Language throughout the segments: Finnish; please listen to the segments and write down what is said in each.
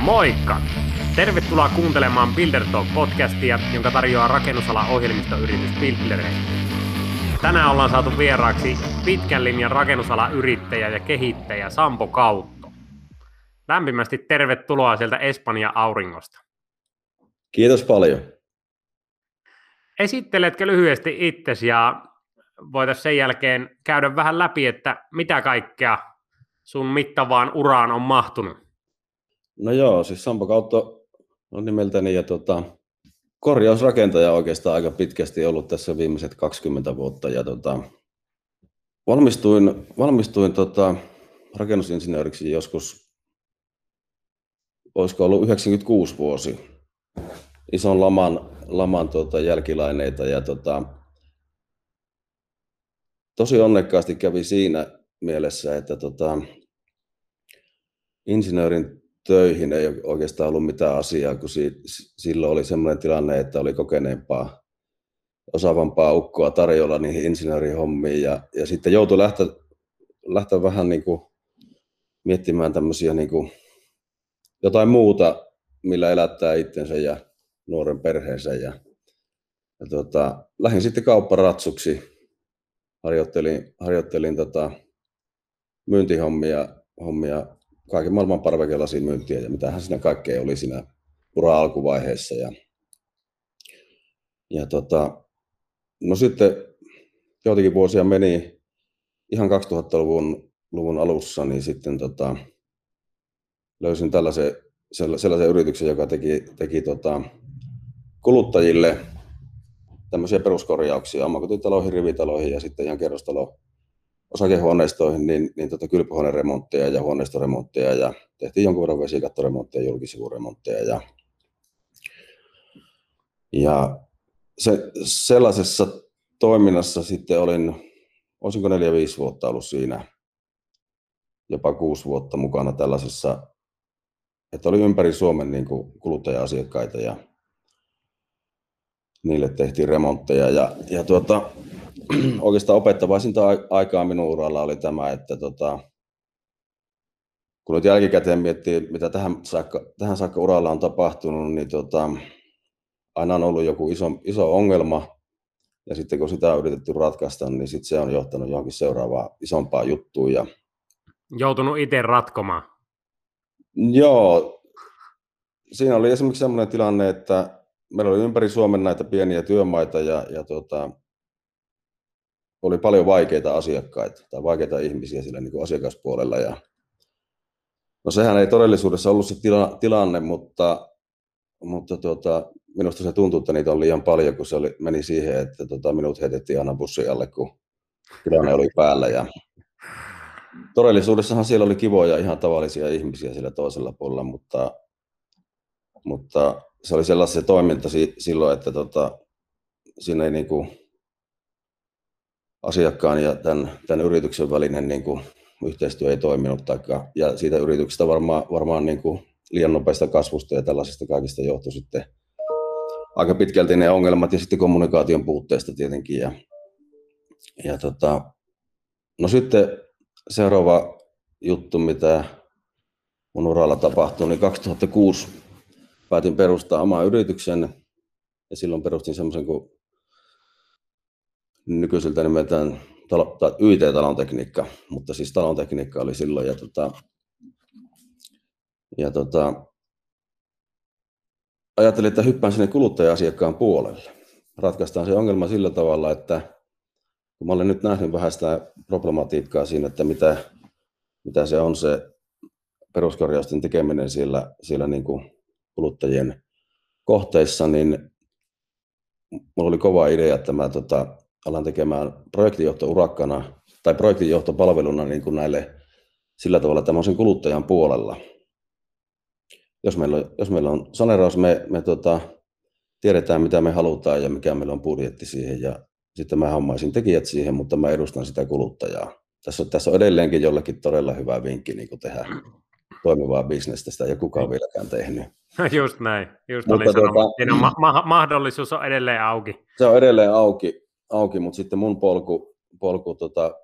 Moikka! Tervetuloa kuuntelemaan Builder Talk-podcastia, jonka tarjoaa rakennusala ohjelmistoyritys Buildereille. Tänään ollaan saatu vieraaksi pitkän linjan rakennusalayrittäjä ja kehittäjä Sampo Kautto. Lämpimästi tervetuloa sieltä Espanja auringosta. Kiitos paljon. Esitteletkö lyhyesti itsesi ja voitaisiin sen jälkeen käydä vähän läpi, että mitä kaikkea sun mittavaan uraan on mahtunut? No joo, siis Sampo Kautto on nimeltäni ja tota, korjausrakentaja oikeastaan aika pitkästi ollut tässä viimeiset 20 vuotta. Ja tota, valmistuin valmistuin tota, rakennusinsinööriksi joskus, olisiko ollut 96 vuosi, ison laman, laman tota, jälkilaineita. Ja tota, tosi onnekkaasti kävi siinä mielessä, että tota, insinöörin töihin ei oikeastaan ollut mitään asiaa, kun si- silloin oli sellainen tilanne, että oli kokeneempaa, osaavampaa ukkoa tarjolla niihin insinöörihommiin ja, ja sitten joutui lähteä, lähteä vähän niin kuin miettimään tämmöisiä niin kuin jotain muuta, millä elättää itsensä ja nuoren perheensä. Ja, ja tota, lähdin sitten kaupparatsuksi, harjoittelin, harjoittelin tota, myyntihommia hommia kaiken maailman parvekelasi-myyntiä ja mitähän siinä kaikkea oli siinä ura alkuvaiheessa. Ja, ja tota, no sitten joitakin vuosia meni ihan 2000-luvun luvun alussa, niin sitten tota, löysin tällaisen, sellaisen yrityksen, joka teki, teki tota, kuluttajille tämmöisiä peruskorjauksia omakotitaloihin, rivitaloihin ja sitten ihan kerrostalo osakehuoneistoihin niin, niin tota kylpyhuoneremontteja ja huoneistoremontteja ja tehtiin jonkun verran vesikattoremontteja ja julkisivuremontteja. Ja, ja se, sellaisessa toiminnassa sitten olin, olisinko neljä, viisi vuotta ollut siinä, jopa kuusi vuotta mukana tällaisessa, että oli ympäri Suomen niin kuin kuluttaja-asiakkaita ja niille tehtiin remontteja. Ja, ja tuota, oikeastaan opettavaisinta aikaa minun uralla oli tämä, että tota, kun nyt jälkikäteen miettii, mitä tähän saakka, tähän saakka uralla on tapahtunut, niin tota, aina on ollut joku iso, iso ongelma, ja sitten kun sitä on yritetty ratkaista, niin sitten se on johtanut johonkin seuraavaan isompaan juttuun. Ja... Joutunut itse ratkomaan. Joo, siinä oli esimerkiksi sellainen tilanne, että meillä oli ympäri Suomen näitä pieniä työmaita, ja, ja tota, oli paljon vaikeita asiakkaita tai vaikeita ihmisiä sillä niin asiakaspuolella. Ja no sehän ei todellisuudessa ollut se tila, tilanne, mutta, mutta tuota, minusta se tuntui, että niitä on liian paljon, kun se oli, meni siihen, että tuota, minut heitettiin aina bussin alle, kun tilanne oli päällä. Ja todellisuudessahan siellä oli kivoja ihan tavallisia ihmisiä sillä toisella puolella, mutta, mutta se oli sellainen se toiminta silloin, että tota, siinä ei niin kuin, asiakkaan ja tämän, tämän yrityksen välinen niin kuin, yhteistyö ei toiminut. Taikka, ja siitä yrityksestä varmaan, varmaan niin kuin, liian nopeasta kasvusta ja tällaisista kaikista johtui sitten aika pitkälti ne ongelmat ja sitten kommunikaation puutteesta tietenkin. Ja, ja tota, no sitten seuraava juttu, mitä mun uralla tapahtui, niin 2006 päätin perustaa oman yrityksen ja silloin perustin semmoisen kuin nykyiseltä nimeltään talo, YT-talon tekniikka, mutta siis talon tekniikka oli silloin. Ja, tota, ja tota, ajattelin, että hyppään sinne kuluttaja-asiakkaan puolelle. Ratkaistaan se ongelma sillä tavalla, että kun mä olen nyt nähnyt vähän sitä problematiikkaa siinä, että mitä, mitä se on se peruskorjausten tekeminen siellä, siellä niin kuin kuluttajien kohteissa, niin mulla oli kova idea, että mä tota, alan tekemään projektinjohtourakana tai projektinjohtopalveluna niin kuin näille sillä tavalla tämmöisen kuluttajan puolella. Jos meillä on, jos meillä on saneraus, me, me tota, tiedetään mitä me halutaan ja mikä meillä on budjetti siihen ja sitten mä hommaisin tekijät siihen, mutta mä edustan sitä kuluttajaa. Tässä tässä on edelleenkin jollekin todella hyvä vinkki niin kuin tehdä toimivaa bisnestä, sitä ei kukaan vieläkään tehnyt. Just näin, just Mutta olin tuota, ma- ma- mahdollisuus on edelleen auki. Se on edelleen auki, auki, mutta sitten mun polku, polku tota,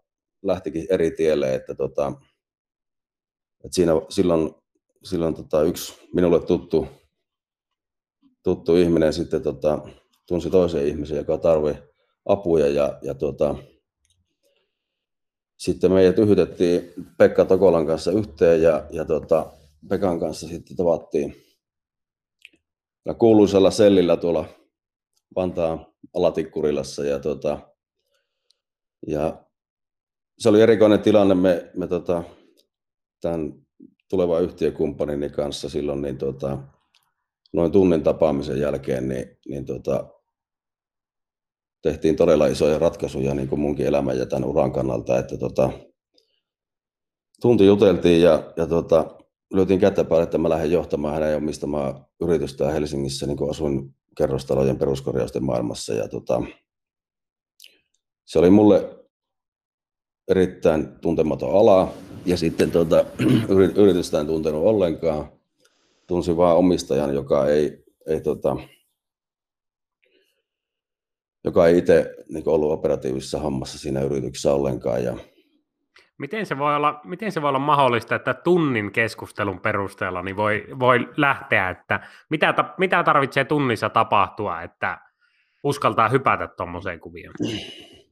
lähtikin eri tielle, että, tota, että siinä, silloin, silloin tota, yksi minulle tuttu, tuttu ihminen sitten tota, tunsi toisen ihmisen, joka tarvii apuja ja, ja tota, sitten meidät yhdettiin Pekka Tokolan kanssa yhteen ja, ja tota, Pekan kanssa sitten tavattiin. Kuuluisella sellillä tuolla Vantaan Alatikkurilassa ja, tota, ja se oli erikoinen tilanne. Me, me tota, tämän tulevan yhtiökumppanini kanssa silloin niin tota, noin tunnin tapaamisen jälkeen niin, niin tota, tehtiin todella isoja ratkaisuja niin kuin munkin elämän ja tämän uran kannalta, että tota, tunti juteltiin ja, ja tota, lyötiin kättä päälle, että mä lähden johtamaan hänen omistamaa yritystä Helsingissä, niin kuin asuin kerrostalojen peruskorjausten maailmassa. Ja tota, se oli mulle erittäin tuntematon ala, ja sitten tota, yritystä en tuntenut ollenkaan. Tunsin vain omistajan, joka ei, ei tota, joka ei itse niin ollut operatiivisessa hommassa siinä yrityksessä ollenkaan. Ja... Miten, se voi olla, miten se voi olla mahdollista, että tunnin keskustelun perusteella niin voi, voi lähteä, että mitä, mitä tarvitsee tunnissa tapahtua, että uskaltaa hypätä tuommoiseen kuvioon?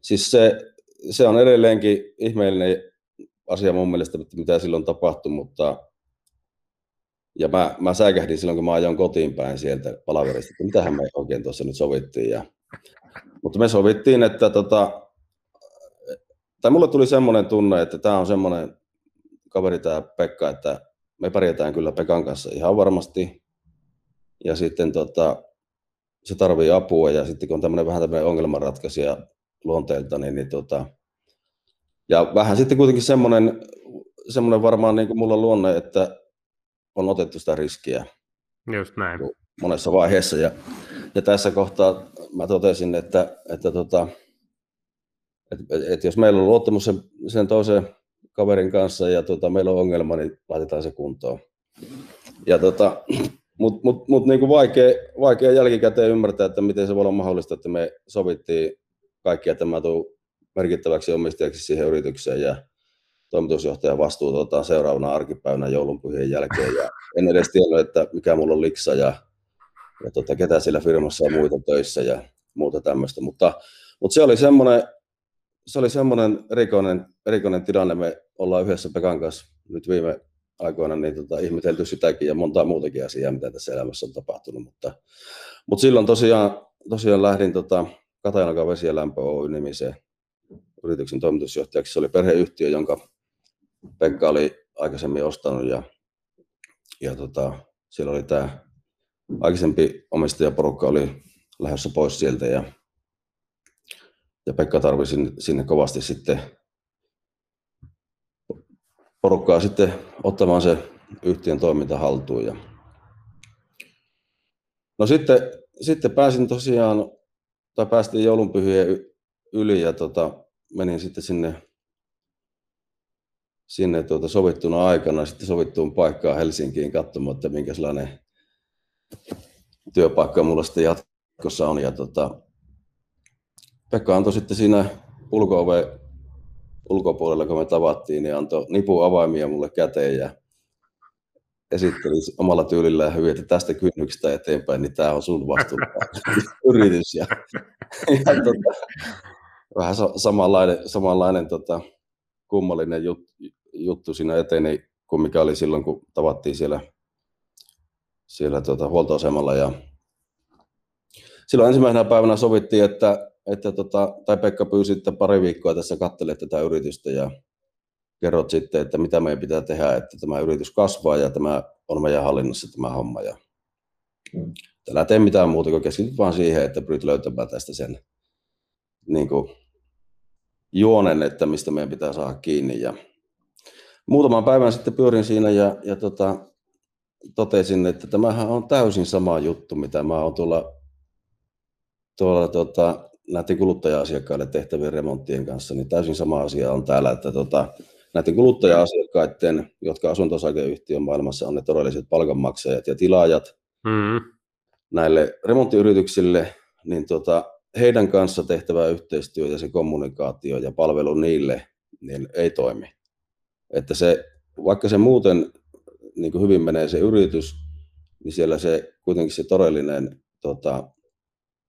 Siis se, se on edelleenkin ihmeellinen asia mun mielestä, mitä silloin tapahtui, mutta ja mä, mä säikähdin silloin, kun mä ajoin kotiin päin sieltä palaverista, että mitähän me oikein tuossa nyt sovittiin. Ja mutta me sovittiin, että tota, tai mulle tuli semmoinen tunne, että tämä on semmoinen kaveri tämä Pekka, että me pärjätään kyllä Pekan kanssa ihan varmasti. Ja sitten tota, se tarvii apua ja sitten kun on tämmöinen vähän tämmöinen ongelmanratkaisija luonteelta, niin, niin tota, ja vähän sitten kuitenkin semmoinen, semmoinen varmaan niin kuin mulla luonne, että on otettu sitä riskiä. Just näin. Monessa vaiheessa. Ja, ja tässä kohtaa mä totesin, että, että, tota, että, että jos meillä on luottamus sen, sen toisen kaverin kanssa ja tota, meillä on ongelma, niin laitetaan se kuntoon. Ja tota, mutta mut, mut niin vaikea, vaikea jälkikäteen ymmärtää, että miten se voi olla mahdollista, että me sovittiin kaikki, että mä tuun merkittäväksi omistajaksi siihen yritykseen ja toimitusjohtajan vastuu tota, seuraavana arkipäivänä joulunpyhien jälkeen. Ja en edes tiennyt, että mikä mulla on liksa ja ja tota, ketä siellä firmassa on muita töissä ja muuta tämmöistä. Mutta, mutta se oli semmoinen, se oli semmoinen erikoinen, erikoinen tilanne. Me ollaan yhdessä Pekan kanssa nyt viime aikoina niin tota, ihmetelty sitäkin ja montaa muutakin asiaa, mitä tässä elämässä on tapahtunut. Mutta, mutta silloin tosiaan, tosiaan lähdin tota, Katajanakan vesi- ja lämpö Oy nimiseen yrityksen toimitusjohtajaksi. Se oli perheyhtiö, jonka Pekka oli aikaisemmin ostanut ja, ja tota, siellä oli tämä aikaisempi omistajaporukka oli lähdössä pois sieltä ja, ja Pekka sinne, sinne kovasti sitten porukkaa sitten ottamaan se yhtiön toiminta haltuun. Ja... No sitten, sitten pääsin tosiaan, tai päästiin joulunpyhien yli ja tota, menin sitten sinne, sinne tuota sovittuna aikana sitten sovittuun paikkaan Helsinkiin katsomaan, että minkälainen työpaikka mulla sitten jatkossa on. Ja tota, Pekka antoi sitten siinä ulko ulkopuolella, kun me tavattiin, niin antoi nipun avaimia mulle käteen ja esitteli omalla tyylillään hyvin, että tästä kynnyksestä eteenpäin, niin tämä on sun vastuulla yritys. Ja, ja tota, vähän samanlainen, samanlainen tota, kummallinen jut, juttu siinä eteni kuin mikä oli silloin, kun tavattiin siellä siellä tuota, huoltoasemalla. Ja silloin ensimmäisenä päivänä sovittiin, että, että tota, tai Pekka pyysi, että pari viikkoa tässä katselet tätä yritystä ja kerrot sitten, että mitä meidän pitää tehdä, että tämä yritys kasvaa ja tämä on meidän hallinnassa tämä homma. Ja älä tee mitään muuta kuin keskityt vaan siihen, että pyrit löytämään tästä sen niin kuin, juonen, että mistä meidän pitää saada kiinni. Ja muutaman päivän sitten pyörin siinä ja, ja tota, totesin, että tämähän on täysin sama juttu, mitä mä oon tuolla, tuolla tota, näiden kuluttaja-asiakkaille tehtävien remonttien kanssa, niin täysin sama asia on täällä, että tota, näiden kuluttaja-asiakkaiden, jotka asunto maailmassa on ne todelliset palkanmaksajat ja tilaajat mm. näille remonttiyrityksille, niin tota, heidän kanssa tehtävä yhteistyö ja se kommunikaatio ja palvelu niille niin ei toimi. Että se, vaikka se muuten niin kuin hyvin menee se yritys, niin siellä se kuitenkin se todellinen tota,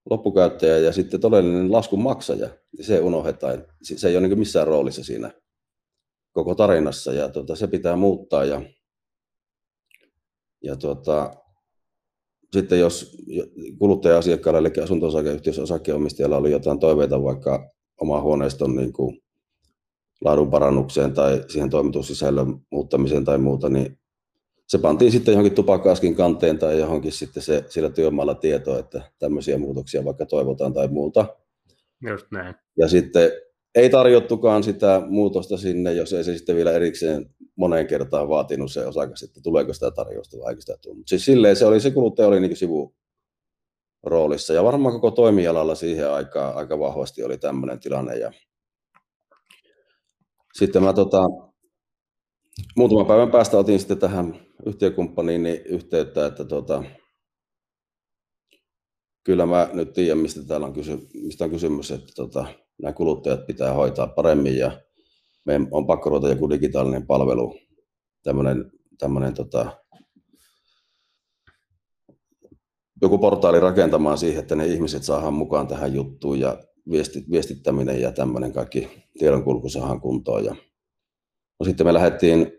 loppukäyttäjä ja sitten todellinen laskun maksaja, niin se unohdetaan. Se ei ole niin missään roolissa siinä koko tarinassa ja tota, se pitää muuttaa. Ja, ja tota, sitten jos kuluttaja-asiakkaalla, eli asunto-osakeyhtiössä osakeomistajalla oli jotain toiveita vaikka oma huoneiston niin kuin laadun parannukseen tai siihen toimitussisällön muuttamiseen tai muuta, niin se pantiin sitten johonkin tupakaskin kanteen tai johonkin sitten se, sillä työmaalla tietoa, että tämmöisiä muutoksia vaikka toivotaan tai muuta. Just näin. Ja sitten ei tarjottukaan sitä muutosta sinne, jos ei se sitten vielä erikseen moneen kertaan vaatinut se osakas, että tuleeko sitä tarjousta vai eikö sitä tule. Siis silleen se oli, se kuluttaja oli niin sivu roolissa ja varmaan koko toimialalla siihen aikaan aika vahvasti oli tämmöinen tilanne ja sitten mä tota, muutaman päivän päästä otin sitten tähän yhtiökumppaniin niin yhteyttä, että tota, kyllä mä nyt tiedän, mistä täällä on, kysy, mistä on kysymys, että tota, nämä kuluttajat pitää hoitaa paremmin ja meidän on pakko ruveta joku digitaalinen palvelu, tämmöinen, tämmöinen tota, joku portaali rakentamaan siihen, että ne ihmiset saadaan mukaan tähän juttuun ja viestit, viestittäminen ja tämmöinen kaikki tiedonkulku saadaan kuntoon. Ja no sitten me lähdettiin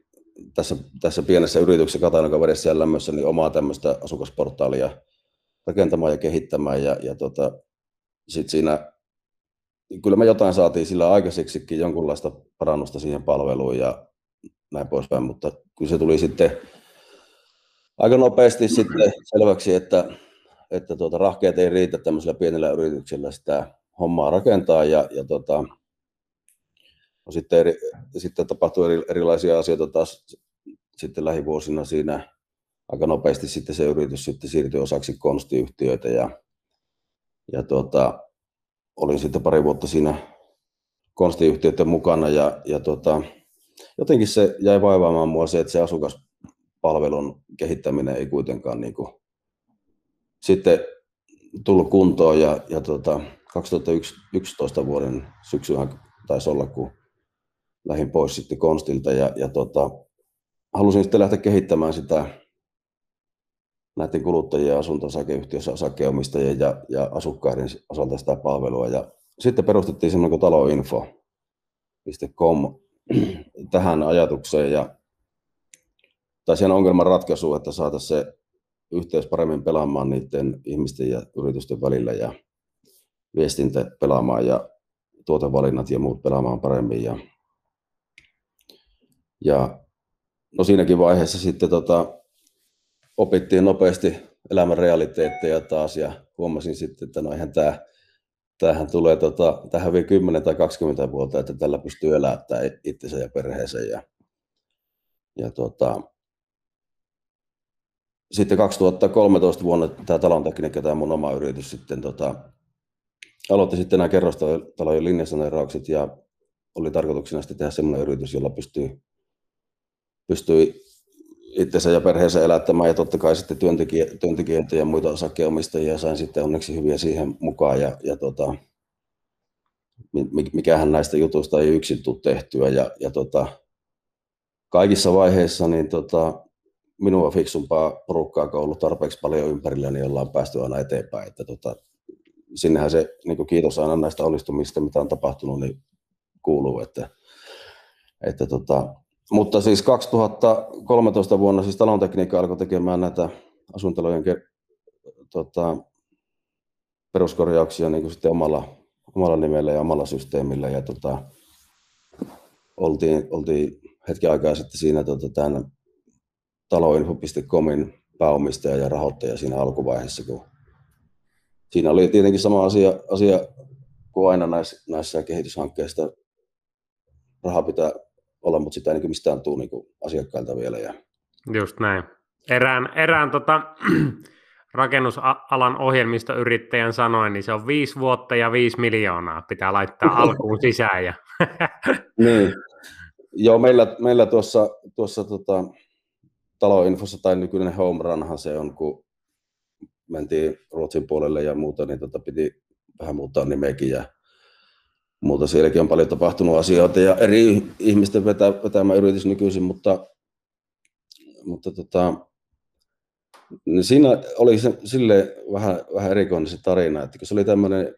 tässä, tässä pienessä yrityksessä Katanokavedessä ja lämmössä niin omaa tämmöistä asukasportaalia rakentamaan ja kehittämään. Ja, ja tota, sitten siinä, kyllä me jotain saatiin sillä aikaiseksikin jonkunlaista parannusta siihen palveluun ja näin poispäin, mutta kyllä se tuli sitten aika nopeasti sitten selväksi, että, että tuota, rahkeet ei riitä tämmöisellä pienellä yrityksellä sitä hommaa rakentaa ja, ja tota, no sitten, eri, sitten tapahtuu eri, erilaisia asioita taas sitten lähivuosina siinä. Aika nopeasti sitten se yritys sitten siirtyi osaksi konstiyhtiöitä ja, ja tota, olin sitten pari vuotta siinä konstiyhtiöiden mukana ja, ja tota, jotenkin se jäi vaivaamaan mua se, että se asukaspalvelun kehittäminen ei kuitenkaan niin kuin, sitten tullut kuntoon ja, ja tota, 2011 vuoden syksyhän taisi olla, kun lähdin pois sitten Konstilta ja, ja tota, halusin sitten lähteä kehittämään sitä näiden kuluttajien asunto-osakeyhtiössä osakeomistajien ja, ja asukkaiden osalta sitä palvelua. Ja sitten perustettiin semmoinen kuin taloinfo.com tähän ajatukseen ja tai siihen ongelman ratkaisuun, että saataisiin se yhteys paremmin pelaamaan niiden ihmisten ja yritysten välillä ja viestintä pelaamaan ja tuotevalinnat ja muut pelaamaan paremmin. Ja, ja no siinäkin vaiheessa sitten tota, opittiin nopeasti elämän realiteetteja taas ja huomasin sitten, että no eihän tämä tämähän tulee, tota, tähän vielä 10 tai 20 vuotta, että tällä pystyy elättämään itsensä ja perheensä. Ja, ja tota, sitten 2013 vuonna tämä talontekniikka, tämä mun oma yritys sitten tota, aloitti sitten nämä kerrostalojen linjasaneeraukset ja oli tarkoituksena sitten tehdä semmoinen yritys, jolla pystyy, pystyy itsensä ja perheensä elättämään ja totta kai sitten työntekijä, työntekijöitä ja muita osakkeenomistajia sain sitten onneksi hyviä siihen mukaan ja, ja tota, mikähän näistä jutuista ei yksin tule tehtyä ja, ja tota, kaikissa vaiheissa niin tota, minua fiksumpaa porukkaa on ollut tarpeeksi paljon ympärillä, niin ollaan päästy aina eteenpäin. Että tota, sinnehän se niin kuin kiitos aina näistä onnistumista, mitä on tapahtunut, niin kuuluu. Että, että tota, mutta siis 2013 vuonna siis talontekniikka alkoi tekemään näitä asuntolojen tota, peruskorjauksia niin sitten omalla, omalla nimellä ja omalla systeemillä. Ja tota, oltiin, oltiin hetken aikaa sitten siinä tota, tämän taloinfo.comin pääomistaja ja rahoittaja siinä alkuvaiheessa, kun siinä oli tietenkin sama asia, asia kuin aina näissä, näissä kehityshankkeissa. Raha pitää olla, mutta sitä ei niin mistään tule niin asiakkailta vielä. Ja... Just näin. Erään, erään tota, rakennusalan ohjelmistoyrittäjän sanoin, niin se on viisi vuotta ja viisi miljoonaa pitää laittaa alkuun sisään. Ja... niin. Joo, meillä, meillä tuossa, tuossa tota, taloinfossa tai nykyinen home runhan se on, kun mentiin Ruotsin puolelle ja muuta, niin tota piti vähän muuttaa nimeäkin ja muuta. Sielläkin on paljon tapahtunut asioita ja eri ihmisten vetä, vetämä yritys nykyisin, mutta, mutta tota, niin siinä oli se, sille vähän, vähän erikoinen se tarina, että kun se oli tämmöinen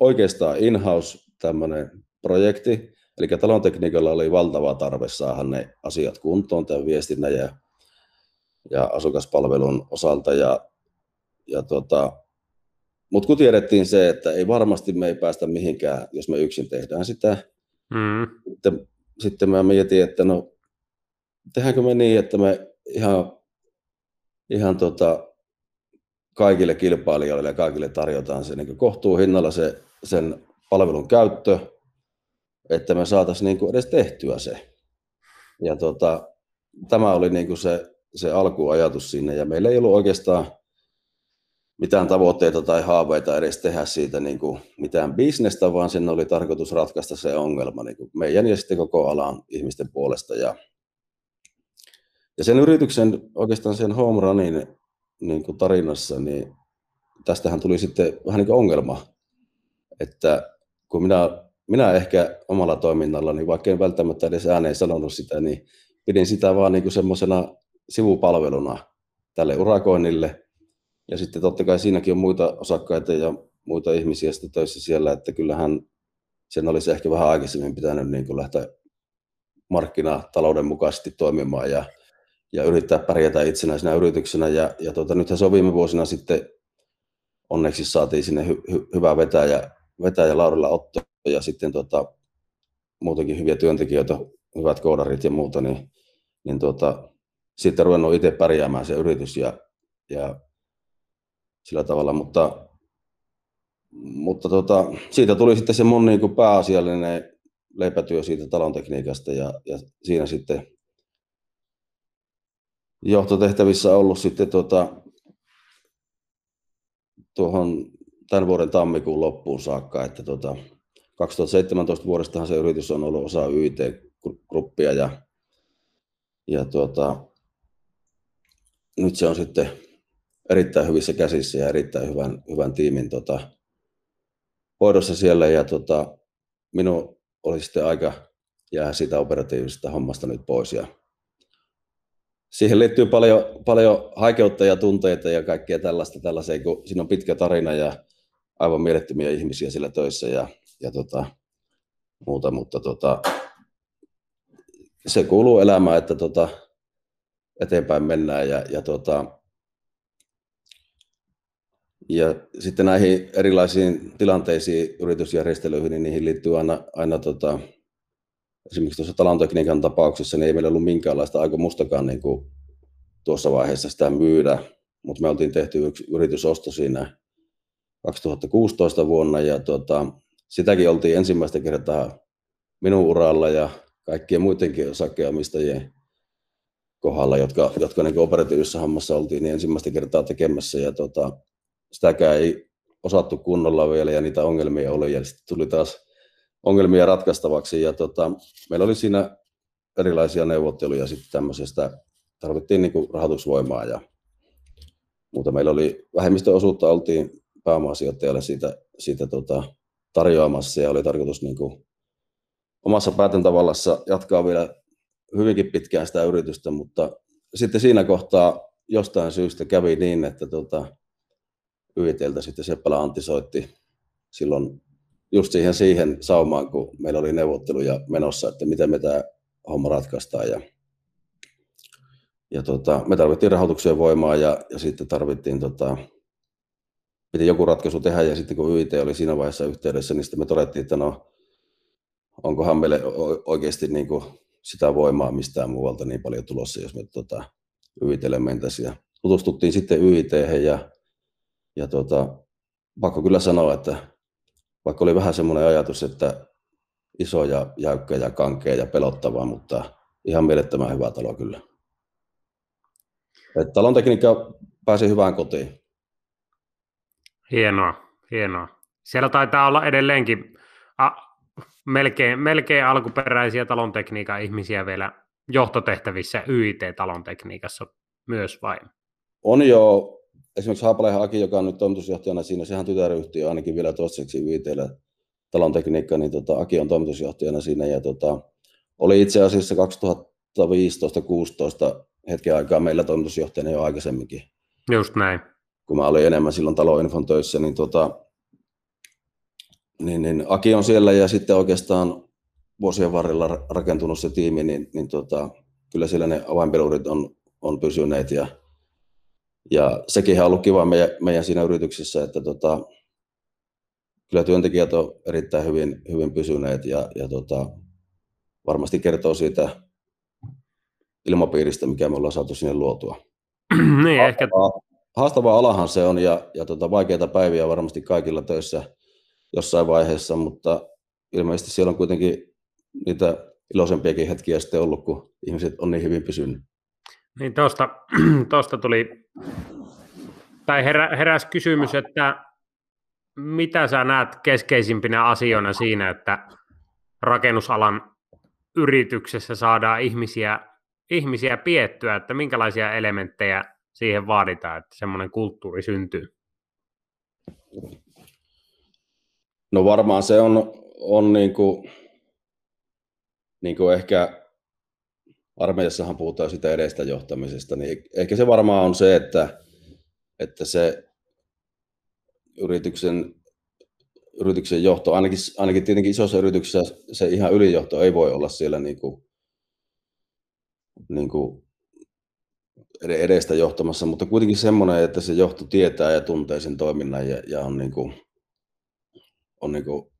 oikeastaan in-house tämmöinen projekti, eli talontekniikalla oli valtava tarve saada ne asiat kuntoon tämän viestinnän ja, ja asukaspalvelun osalta. Ja, ja tota, mutta kun tiedettiin se, että ei varmasti me ei päästä mihinkään, jos me yksin tehdään sitä, mm. sitten, sitten mä mietin, että no tehdäänkö me niin, että me ihan, ihan tota, kaikille kilpailijoille ja kaikille tarjotaan se niin kohtuuhinnalla se, sen palvelun käyttö, että me saataisiin niin edes tehtyä se. Ja tota, tämä oli niin se, se alkuajatus sinne, ja meillä ei ollut oikeastaan mitään tavoitteita tai haaveita edes tehdä siitä niin kuin mitään bisnestä, vaan sen oli tarkoitus ratkaista se ongelma niin kuin meidän ja sitten koko alan ihmisten puolesta. Ja, ja sen yrityksen, oikeastaan sen home runin niin kuin tarinassa, niin tästähän tuli sitten vähän niin kuin ongelma, että kun minä, minä ehkä omalla toiminnallani, vaikka en välttämättä edes ääneen sanonut sitä, niin pidin sitä vaan niin kuin semmoisena sivupalveluna tälle urakoinnille. Ja sitten totta kai siinäkin on muita osakkaita ja muita ihmisiä sitten töissä siellä, että kyllähän sen olisi ehkä vähän aikaisemmin pitänyt niin kuin lähteä markkinatalouden mukaisesti toimimaan ja ja yrittää pärjätä itsenäisenä yrityksenä. Ja, ja tota, nythän se on viime vuosina sitten onneksi saatiin sinne hy, hy, hyvä vetäjä, vetäjä Laurilla Otto ja sitten tota, muutenkin hyviä työntekijöitä, hyvät koodarit ja muuta, niin, niin tota, sitten ruvennut itse pärjäämään se yritys ja, ja sillä tavalla, mutta, mutta tota, siitä tuli sitten se mun niin kuin pääasiallinen leipätyö siitä talontekniikasta ja, ja siinä sitten johtotehtävissä ollut sitten tuota, tuohon tämän vuoden tammikuun loppuun saakka, että tuota, 2017 vuodestahan se yritys on ollut osa YT-gruppia ja, ja tuota, nyt se on sitten erittäin hyvissä käsissä ja erittäin hyvän, hyvän tiimin tuota, hoidossa siellä. Ja tuota, minun oli sitten aika jää siitä operatiivisesta hommasta nyt pois. Ja siihen liittyy paljon, paljon haikeutta ja tunteita ja kaikkea tällaista, tällaisia, kun siinä on pitkä tarina ja aivan mielettömiä ihmisiä siellä töissä ja, ja tota, muuta, mutta tota, se kuuluu elämään, että tota, eteenpäin mennään ja, ja, tota, ja sitten näihin erilaisiin tilanteisiin, yritysjärjestelyihin, niin niihin liittyy aina, aina tota, esimerkiksi tuossa talontekniikan tapauksessa niin ei meillä ollut minkäänlaista aikomustakaan niin kuin tuossa vaiheessa sitä myydä, mutta me oltiin tehty yksi yritysosto siinä 2016 vuonna ja tuota, sitäkin oltiin ensimmäistä kertaa minun uralla ja kaikkien muidenkin osakkeenomistajien kohdalla, jotka, jotka niin operatiivisessa hommassa oltiin niin ensimmäistä kertaa tekemässä. Ja tuota, sitäkään ei osattu kunnolla vielä ja niitä ongelmia oli ja sitten tuli taas ongelmia ratkaistavaksi. Ja tota, meillä oli siinä erilaisia neuvotteluja sitten tämmöisestä, tarvittiin niin rahoitusvoimaa ja muuta. Meillä oli vähemmistöosuutta, oltiin pääomasijoittajalle siitä, siitä tota, tarjoamassa ja oli tarkoitus niin kuin omassa päätäntävallassa jatkaa vielä hyvinkin pitkään sitä yritystä, mutta sitten siinä kohtaa jostain syystä kävi niin, että tota, YITltä sitten Seppälä Antti soitti silloin just siihen, siihen saumaan, kun meillä oli neuvotteluja menossa, että miten me tämä homma ratkaistaan. Ja, ja tota, me tarvittiin rahoituksen voimaa ja, ja sitten tarvittiin, tota, piti joku ratkaisu tehdä ja sitten kun YIT oli siinä vaiheessa yhteydessä, niin sitten me todettiin, että no, onkohan meille oikeasti niin kuin sitä voimaa mistään muualta niin paljon tulossa, jos me tota, YITlle mentäisiin. Ja tutustuttiin sitten YIT ja, ja tota, pakko kyllä sanoa, että vaikka oli vähän semmoinen ajatus, että iso ja jäykkä ja kankea ja pelottava, mutta ihan mielettömän hyvä talo kyllä. Et talon tekniikka pääsi hyvään kotiin. Hienoa, hienoa. Siellä taitaa olla edelleenkin a, melkein, melkein alkuperäisiä talontekniikan ihmisiä vielä johtotehtävissä YIT-talontekniikassa myös vai? On jo esimerkiksi Haapalehen Aki, joka on nyt toimitusjohtajana siinä, sehän tytäryhtiö ainakin vielä toistaiseksi viiteillä talon tekniikka, niin tota, Aki on toimitusjohtajana siinä ja tota, oli itse asiassa 2015-2016 hetken aikaa meillä toimitusjohtajana jo aikaisemminkin. Just näin. Kun mä olin enemmän silloin taloinfon töissä, niin, tota, niin, niin Aki on siellä ja sitten oikeastaan vuosien varrella rakentunut se tiimi, niin, niin tota, kyllä siellä ne avainpelurit on, on pysyneet ja, ja sekin on ollut kiva meidän, meidän siinä yrityksessä, että tota, kyllä työntekijät on erittäin hyvin, hyvin pysyneet ja, ja tota, varmasti kertoo siitä ilmapiiristä, mikä me ollaan saatu sinne luotua. niin, haastavaa, ehkä... haastavaa alahan se on ja, ja tota, vaikeita päiviä varmasti kaikilla töissä jossain vaiheessa, mutta ilmeisesti siellä on kuitenkin niitä iloisempiakin hetkiä sitten ollut, kun ihmiset on niin hyvin pysynyt. Niin tuosta, tuosta tuli, tai herä, heräsi kysymys, että mitä sä näet keskeisimpinä asioina siinä, että rakennusalan yrityksessä saadaan ihmisiä, ihmisiä piettyä, että minkälaisia elementtejä siihen vaaditaan, että semmoinen kulttuuri syntyy? No varmaan se on, on niin kuin, niin kuin ehkä armeijassahan puhutaan sitä edestä johtamisesta, niin ehkä se varmaan on se, että, että se yrityksen, yrityksen johto, ainakin, ainakin tietenkin isossa yrityksessä se ihan ylijohto ei voi olla siellä niin kuin, niin kuin edestä johtamassa, mutta kuitenkin semmoinen, että se johto tietää ja tuntee sen toiminnan ja, ja on, niin kuin, on niin kuin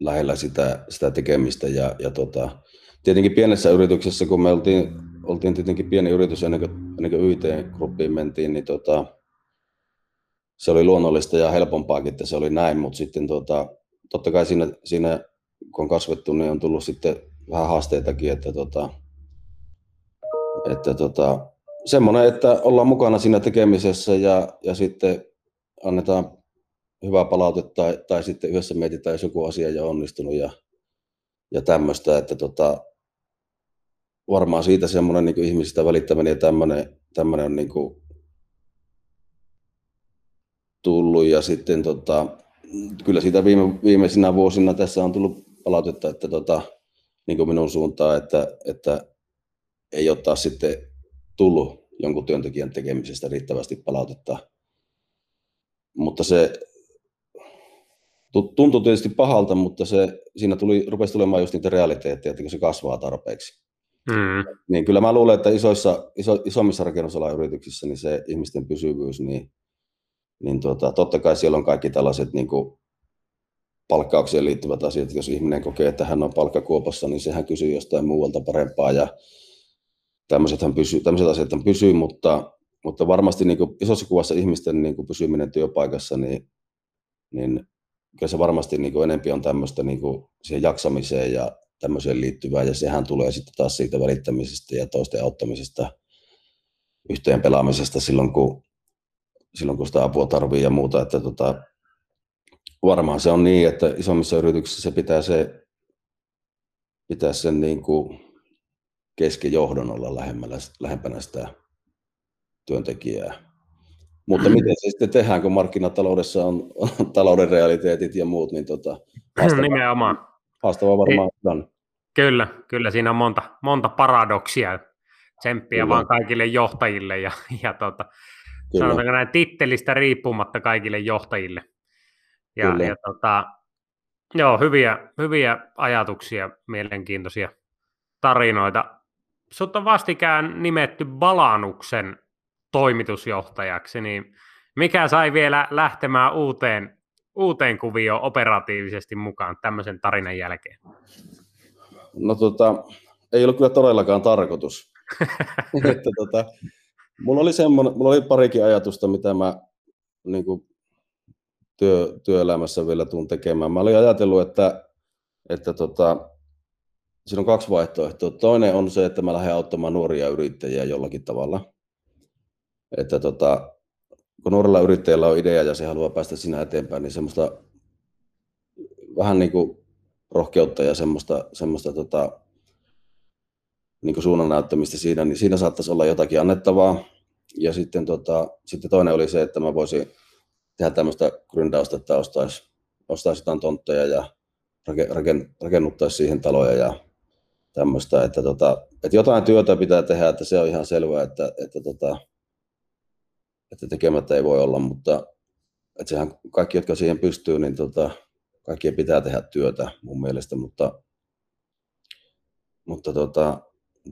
lähellä sitä, sitä tekemistä. Ja, ja tota, tietenkin pienessä yrityksessä, kun me oltiin, oltiin tietenkin pieni yritys ennen kuin, ennen kuin YT-gruppiin mentiin, niin tota, se oli luonnollista ja helpompaakin, että se oli näin, mutta sitten tota, totta kai siinä, siinä, kun on kasvettu, niin on tullut sitten vähän haasteitakin, että, tota, että tota, semmoinen, että ollaan mukana siinä tekemisessä ja, ja sitten annetaan hyvää palautetta tai, tai sitten yhdessä mietitään, jos joku asia ei ole onnistunut ja, ja tämmöistä, että tota, varmaan siitä semmoinen niin ihmisistä välittäminen ja tämmöinen, tämmöinen on niin tullut ja sitten tota, kyllä siitä viime, viimeisinä vuosina tässä on tullut palautetta, että tota, niin kuin minun suuntaan, että, että ei ole taas sitten tullut jonkun työntekijän tekemisestä riittävästi palautetta. Mutta se tuntui tietysti pahalta, mutta se, siinä tuli, rupesi tulemaan just niitä realiteetteja, että se kasvaa tarpeeksi. Mm. Niin kyllä mä luulen, että isoissa, iso, isommissa rakennusalan yrityksissä niin se ihmisten pysyvyys, niin, niin tuota, totta kai siellä on kaikki tällaiset niin kuin palkkaukseen liittyvät asiat. Jos ihminen kokee, että hän on palkkakuopassa, niin sehän kysyy jostain muualta parempaa ja pysyy, tämmöiset asiat pysyy, mutta, mutta varmasti niin kuin isossa kuvassa ihmisten niin kuin pysyminen työpaikassa, niin, niin kyllä se varmasti niin kuin enempi on tämmöistä niin kuin siihen jaksamiseen ja tämmöiseen liittyvää, ja sehän tulee sitten taas siitä välittämisestä ja toisten auttamisesta, yhteen pelaamisesta silloin, kun, silloin, kun sitä apua tarvii ja muuta, että tota, varmaan se on niin, että isommissa yrityksissä se pitää, se, pitää sen niin kuin keskijohdon olla lähemmällä, lähempänä sitä työntekijää. Mutta miten se sitten tehdään, kun markkinataloudessa on, on talouden realiteetit ja muut, niin tota, Nimenomaan. Haastava varmaan on. Kyllä, kyllä siinä on monta, monta paradoksia. Tsemppiä kyllä. vaan kaikille johtajille ja, ja tota, sanotaanko näin tittelistä riippumatta kaikille johtajille. Ja, ja tota, joo, hyviä, hyviä ajatuksia, mielenkiintoisia tarinoita. Sut on vastikään nimetty Balanuksen toimitusjohtajaksi, niin mikä sai vielä lähtemään uuteen, uuteen kuvioon operatiivisesti mukaan tämmöisen tarinan jälkeen? No tota, ei ollut kyllä todellakaan tarkoitus. että tota, mulla oli semmoinen, mulla oli parikin ajatusta, mitä mä niin kuin työ, työelämässä vielä tuun tekemään. Mä olin ajatellut, että, että tota, siinä on kaksi vaihtoehtoa. Toinen on se, että mä lähden auttamaan nuoria yrittäjiä jollakin tavalla. Että tota, kun nuorella yrittäjällä on idea ja se haluaa päästä sinä eteenpäin, niin semmoista vähän niin kuin rohkeutta ja semmoista, semmoista tota, niin kuin suunnan näyttämistä siinä, niin siinä saattaisi olla jotakin annettavaa. Ja sitten, tota, sitten toinen oli se, että mä voisin tehdä tämmöistä gründausta, että ostaisi, ostaisi jotain tontteja ja rakennuttaisi siihen taloja ja tämmöistä, että, tota, että jotain työtä pitää tehdä, että se on ihan selvää, että, että, tota, että tekemättä ei voi olla, mutta että sehän kaikki, jotka siihen pystyy, niin tota, kaikkien pitää tehdä työtä mun mielestä, mutta, mutta tota,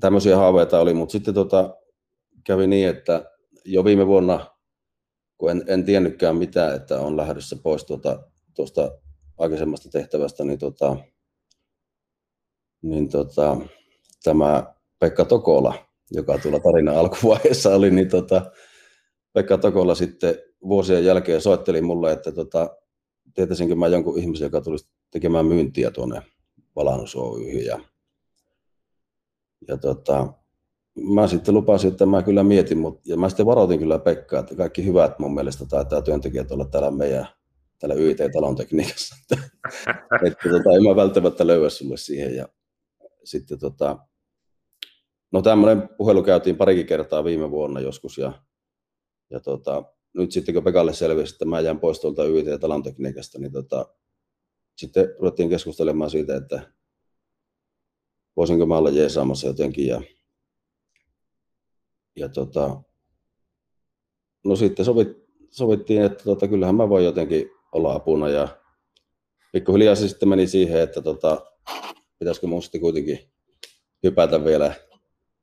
tämmöisiä haaveita oli, mutta sitten tota, kävi niin, että jo viime vuonna, kun en, en tiennytkään mitään, että on lähdössä pois tuota, tuosta aikaisemmasta tehtävästä, niin, tota, niin tota, tämä Pekka Tokola, joka tuolla tarinan alkuvaiheessa oli, niin tota, Pekka Tokola sitten vuosien jälkeen soitteli mulle, että tota, tietäisinkö mä jonkun ihmisen, joka tulisi tekemään myyntiä tuonne Valannus Oyhyn. Ja, ja tota, mä sitten lupasin, että mä kyllä mietin, mutta, ja mä sitten varoitin kyllä Pekkaa, että kaikki hyvät mun mielestä taitaa työntekijät olla täällä meidän täällä YIT-talon tekniikassa, että, että tota, en mä välttämättä löyä sulle siihen. Ja sitten tota, no tämmöinen puhelu käytiin parikin kertaa viime vuonna joskus ja, ja tota, nyt sitten kun Pekalle selvisi, että mä jään pois tuolta YIT-talon tekniikasta, niin tota, sitten ruvettiin keskustelemaan siitä, että voisinko mä olla jeesaamassa jotenkin ja ja tota, no sitten sovit, sovittiin, että tota, kyllähän mä voin jotenkin olla apuna ja pikkuhiljaa se sitten meni siihen, että tota, pitäisikö mun sitten kuitenkin hypätä vielä,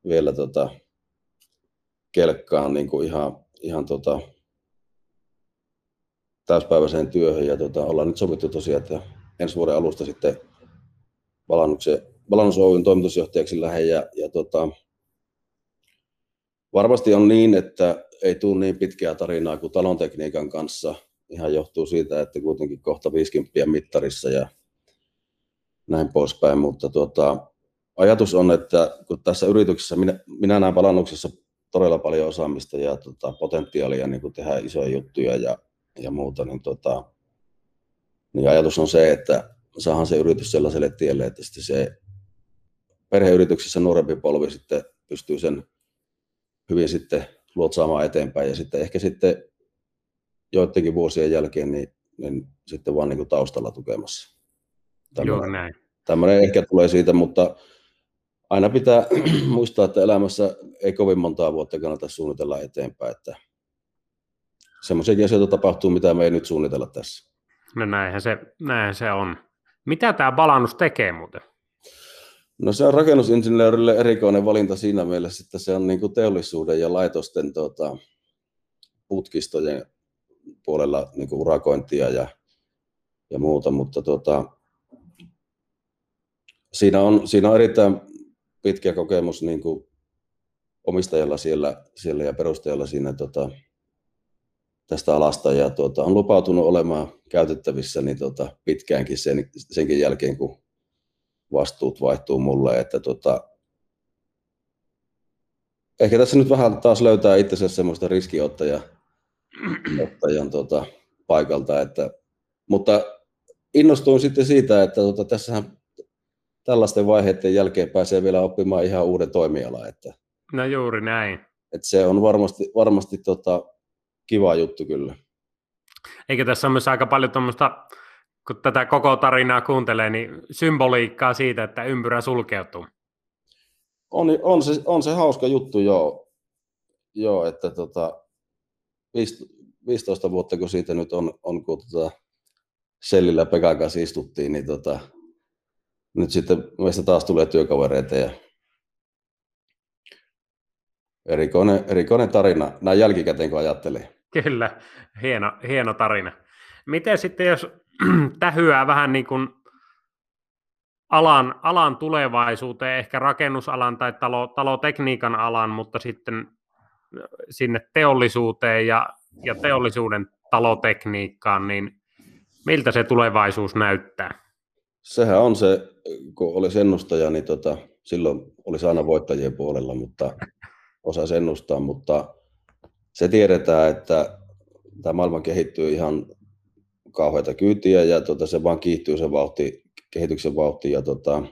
vielä tota, kelkkaan niin kuin ihan, ihan tota, täyspäiväiseen työhön ja tota, ollaan nyt sovittu tosiaan, että ensi vuoden alusta sitten Valannus Oyn toimitusjohtajaksi lähden ja, ja tota, Varmasti on niin, että ei tule niin pitkää tarinaa kuin talontekniikan kanssa. Ihan johtuu siitä, että kuitenkin kohta 50 mittarissa ja näin poispäin. Mutta tuota, ajatus on, että kun tässä yrityksessä, minä, minä näen palannuksessa todella paljon osaamista ja tuota, potentiaalia niin tehdä isoja juttuja ja, ja muuta, niin, tuota, niin ajatus on se, että saahan se yritys sellaiselle tielle, että sitten se perheyrityksessä nuorempi polvi sitten pystyy sen hyvin sitten luotsaamaan eteenpäin ja sitten ehkä sitten joidenkin vuosien jälkeen niin, niin sitten vaan niin kuin taustalla tukemassa. Tällainen, Joo, näin. Tämmöinen ehkä tulee siitä, mutta aina pitää muistaa, että elämässä ei kovin montaa vuotta kannata suunnitella eteenpäin, että semmoisia asioita tapahtuu, mitä me ei nyt suunnitella tässä. No näinhän se, näinhän se on. Mitä tämä balannus tekee muuten? No se on rakennusinsinöörille erikoinen valinta siinä mielessä, että se on niin kuin teollisuuden ja laitosten tota, putkistojen puolella niin kuin urakointia ja, ja muuta, mutta tota, siinä, on, siinä on erittäin pitkä kokemus niin kuin omistajalla siellä, siellä ja perustajalla siinä tota, tästä alasta. Ja tota, on lupautunut olemaan käytettävissä niin tota, pitkäänkin sen, senkin jälkeen, kun vastuut vaihtuu mulle, että tota, ehkä tässä nyt vähän taas löytää itsensä semmoista riskiottajan ottajan, tota, paikalta, että, mutta innostuin sitten siitä, että tota, tässähän tällaisten vaiheiden jälkeen pääsee vielä oppimaan ihan uuden toimialan. Että, no juuri näin. Että se on varmasti, varmasti tota, kiva juttu kyllä. Eikä tässä ole myös aika paljon tuommoista kun tätä koko tarinaa kuuntelee, niin symboliikkaa siitä, että ympyrä sulkeutuu. On, on, se, on se hauska juttu, joo. Joo, että tota, 15 vuotta kun siitä nyt on, on kun tota, Sellillä Pekan kanssa istuttiin, niin tota, nyt sitten meistä taas tulee työkavereita ja erikoinen, erikoinen tarina, näin jälkikäteen kun ajattelee. Kyllä, hieno, hieno tarina. Miten sitten, jos tähyää vähän niin kuin alan, alan tulevaisuuteen, ehkä rakennusalan tai talo, talotekniikan alan, mutta sitten sinne teollisuuteen ja, ja teollisuuden talotekniikkaan, niin miltä se tulevaisuus näyttää? Sehän on se, kun olisi ennustaja, niin tota, silloin olisi aina voittajien puolella, mutta osaa ennustaa, mutta se tiedetään, että tämä maailma kehittyy ihan kauheita kyytiä ja tota, se vaan kiihtyy se vauhti, kehityksen vauhti. Ja, tota,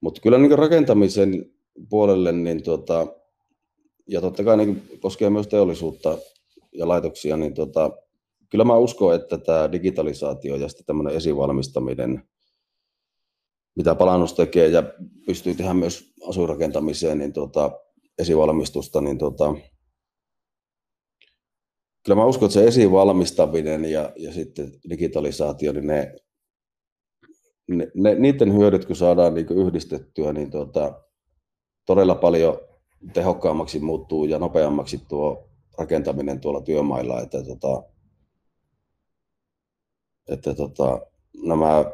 mutta kyllä niin rakentamisen puolelle, niin tota, ja totta kai niin koskee myös teollisuutta ja laitoksia, niin tota, kyllä mä uskon, että tämä digitalisaatio ja sitten tämmöinen esivalmistaminen mitä palannus tekee ja pystyy tehdä myös asuinrakentamiseen niin tuota, esivalmistusta, niin tuota, kyllä mä uskon, että se esivalmistaminen ja, ja sitten digitalisaatio, niin ne, ne, ne niiden hyödyt, kun saadaan niin yhdistettyä, niin tuota, todella paljon tehokkaammaksi muuttuu ja nopeammaksi tuo rakentaminen tuolla työmailla, että, tuota, että tuota, nämä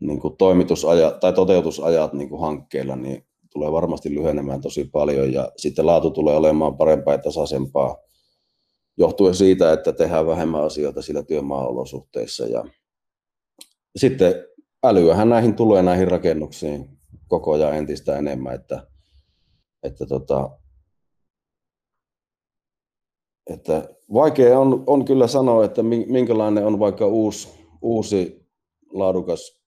niin kuin toimitusajat tai toteutusajat niin kuin hankkeilla niin tulee varmasti lyhenemään tosi paljon ja sitten laatu tulee olemaan parempaa ja tasaisempaa johtuen siitä, että tehdään vähemmän asioita sillä työmaa-olosuhteissa. Ja sitten älyähän näihin tulee näihin rakennuksiin koko ajan entistä enemmän, että, että, tota, että vaikea on, on kyllä sanoa, että minkälainen on vaikka uusi, uusi laadukas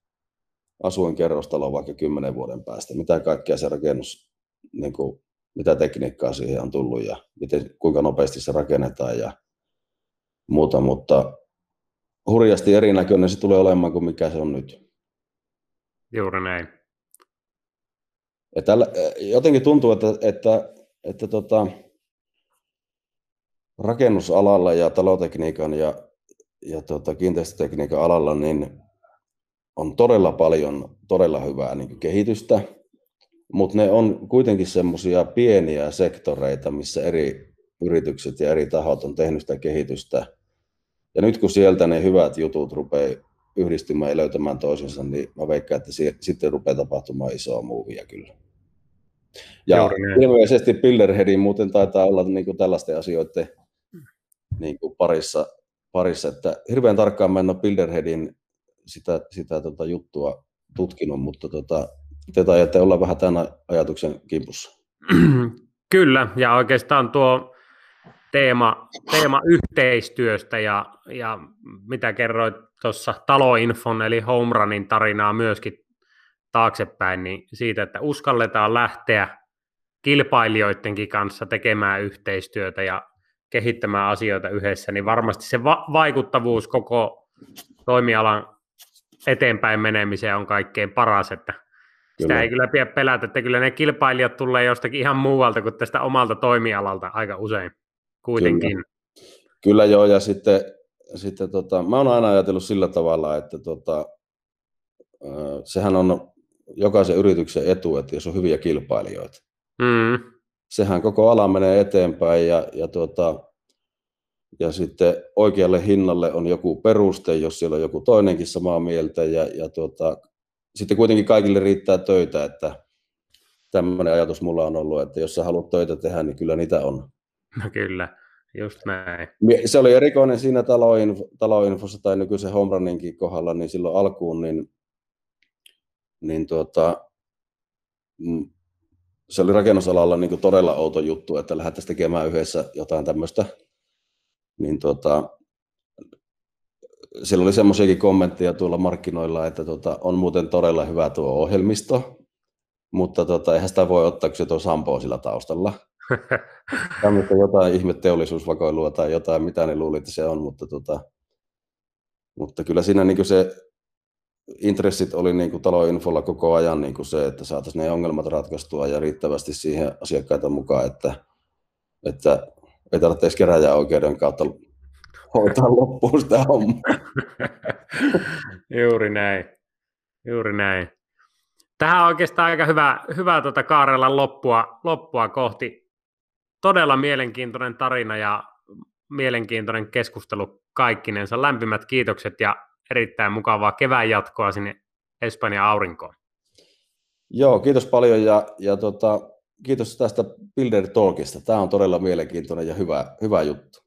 asuinkerrostalo vaikka kymmenen vuoden päästä, mitä kaikkea se rakennus, niin kuin, mitä tekniikkaa siihen on tullut ja miten, kuinka nopeasti se rakennetaan ja muuta, mutta hurjasti erinäköinen se tulee olemaan kuin mikä se on nyt. Juuri näin. Että, jotenkin tuntuu, että, että, että tota, rakennusalalla ja talotekniikan ja, ja tota, kiinteistötekniikan alalla niin on todella paljon todella hyvää niin kehitystä, mutta ne on kuitenkin semmoisia pieniä sektoreita, missä eri yritykset ja eri tahot on tehnyt sitä kehitystä. Ja nyt kun sieltä ne hyvät jutut rupeaa yhdistymään ja löytämään toisensa, niin mä veikkaan, että sitten rupeaa tapahtumaan isoa muuvia kyllä. Ja ilmeisesti Builderheadin muuten taitaa olla niin kuin tällaisten asioiden niin kuin parissa, parissa, että hirveän tarkkaan mä en ole Builderheadin sitä, sitä tota juttua tutkinut, mutta tota, te taidatte olla vähän tämän ajatuksen kimpussa. Kyllä, ja oikeastaan tuo teema, teema yhteistyöstä ja, ja mitä kerroit tuossa taloinfon eli Homerunnin tarinaa myöskin taaksepäin, niin siitä, että uskalletaan lähteä kilpailijoidenkin kanssa tekemään yhteistyötä ja kehittämään asioita yhdessä, niin varmasti se va- vaikuttavuus koko toimialan eteenpäin menemiseen on kaikkein paras, että sitä kyllä. ei kyllä pidä pelätä, että kyllä ne kilpailijat tulee jostakin ihan muualta kuin tästä omalta toimialalta aika usein kuitenkin. Kyllä, kyllä joo, ja sitten, sitten tota, mä oon aina ajatellut sillä tavalla, että tota, sehän on jokaisen yrityksen etu, että jos on hyviä kilpailijoita. Mm. Sehän koko ala menee eteenpäin ja, ja tuota, ja sitten oikealle hinnalle on joku peruste, jos siellä on joku toinenkin samaa mieltä ja, ja tuota, sitten kuitenkin kaikille riittää töitä, että tämmöinen ajatus mulla on ollut, että jos sä haluat töitä tehdä, niin kyllä niitä on. No kyllä, just näin. Se oli erikoinen siinä taloinf- taloinfossa tai nykyisen Homerunninkin kohdalla, niin silloin alkuun, niin, niin tuota, mm, se oli rakennusalalla niin todella outo juttu, että lähdettäisiin tekemään yhdessä jotain tämmöistä niin tota, siellä oli semmoisiakin kommentteja tuolla markkinoilla, että tota, on muuten todella hyvä tuo ohjelmisto, mutta tota, eihän sitä voi ottaa, kun se tuo Sampo sillä taustalla. Tämmöistä jotain ihme teollisuusvakoilua tai jotain, mitä ne luulit, että se on, mutta, tota, mutta kyllä siinä niin se intressit oli niin kuin taloinfolla koko ajan niin kuin se, että saataisiin ne ongelmat ratkaistua ja riittävästi siihen asiakkaita mukaan, että, että ei tarvitse edes käräjäoikeuden kautta hoitaa loppuun sitä hommaa. Juuri näin. Juuri näin. Tähän on oikeastaan aika hyvä, hyvä tuota kaarella loppua, loppua kohti. Todella mielenkiintoinen tarina ja mielenkiintoinen keskustelu kaikkinensa. Lämpimät kiitokset ja erittäin mukavaa kevään jatkoa sinne Espanjan aurinkoon. Joo, kiitos paljon ja, ja tota, kiitos tästä Builder Talkista. Tämä on todella mielenkiintoinen ja hyvä, hyvä juttu.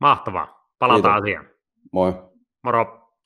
Mahtavaa. Palataan Kiitos. asiaan. Moi. Moro.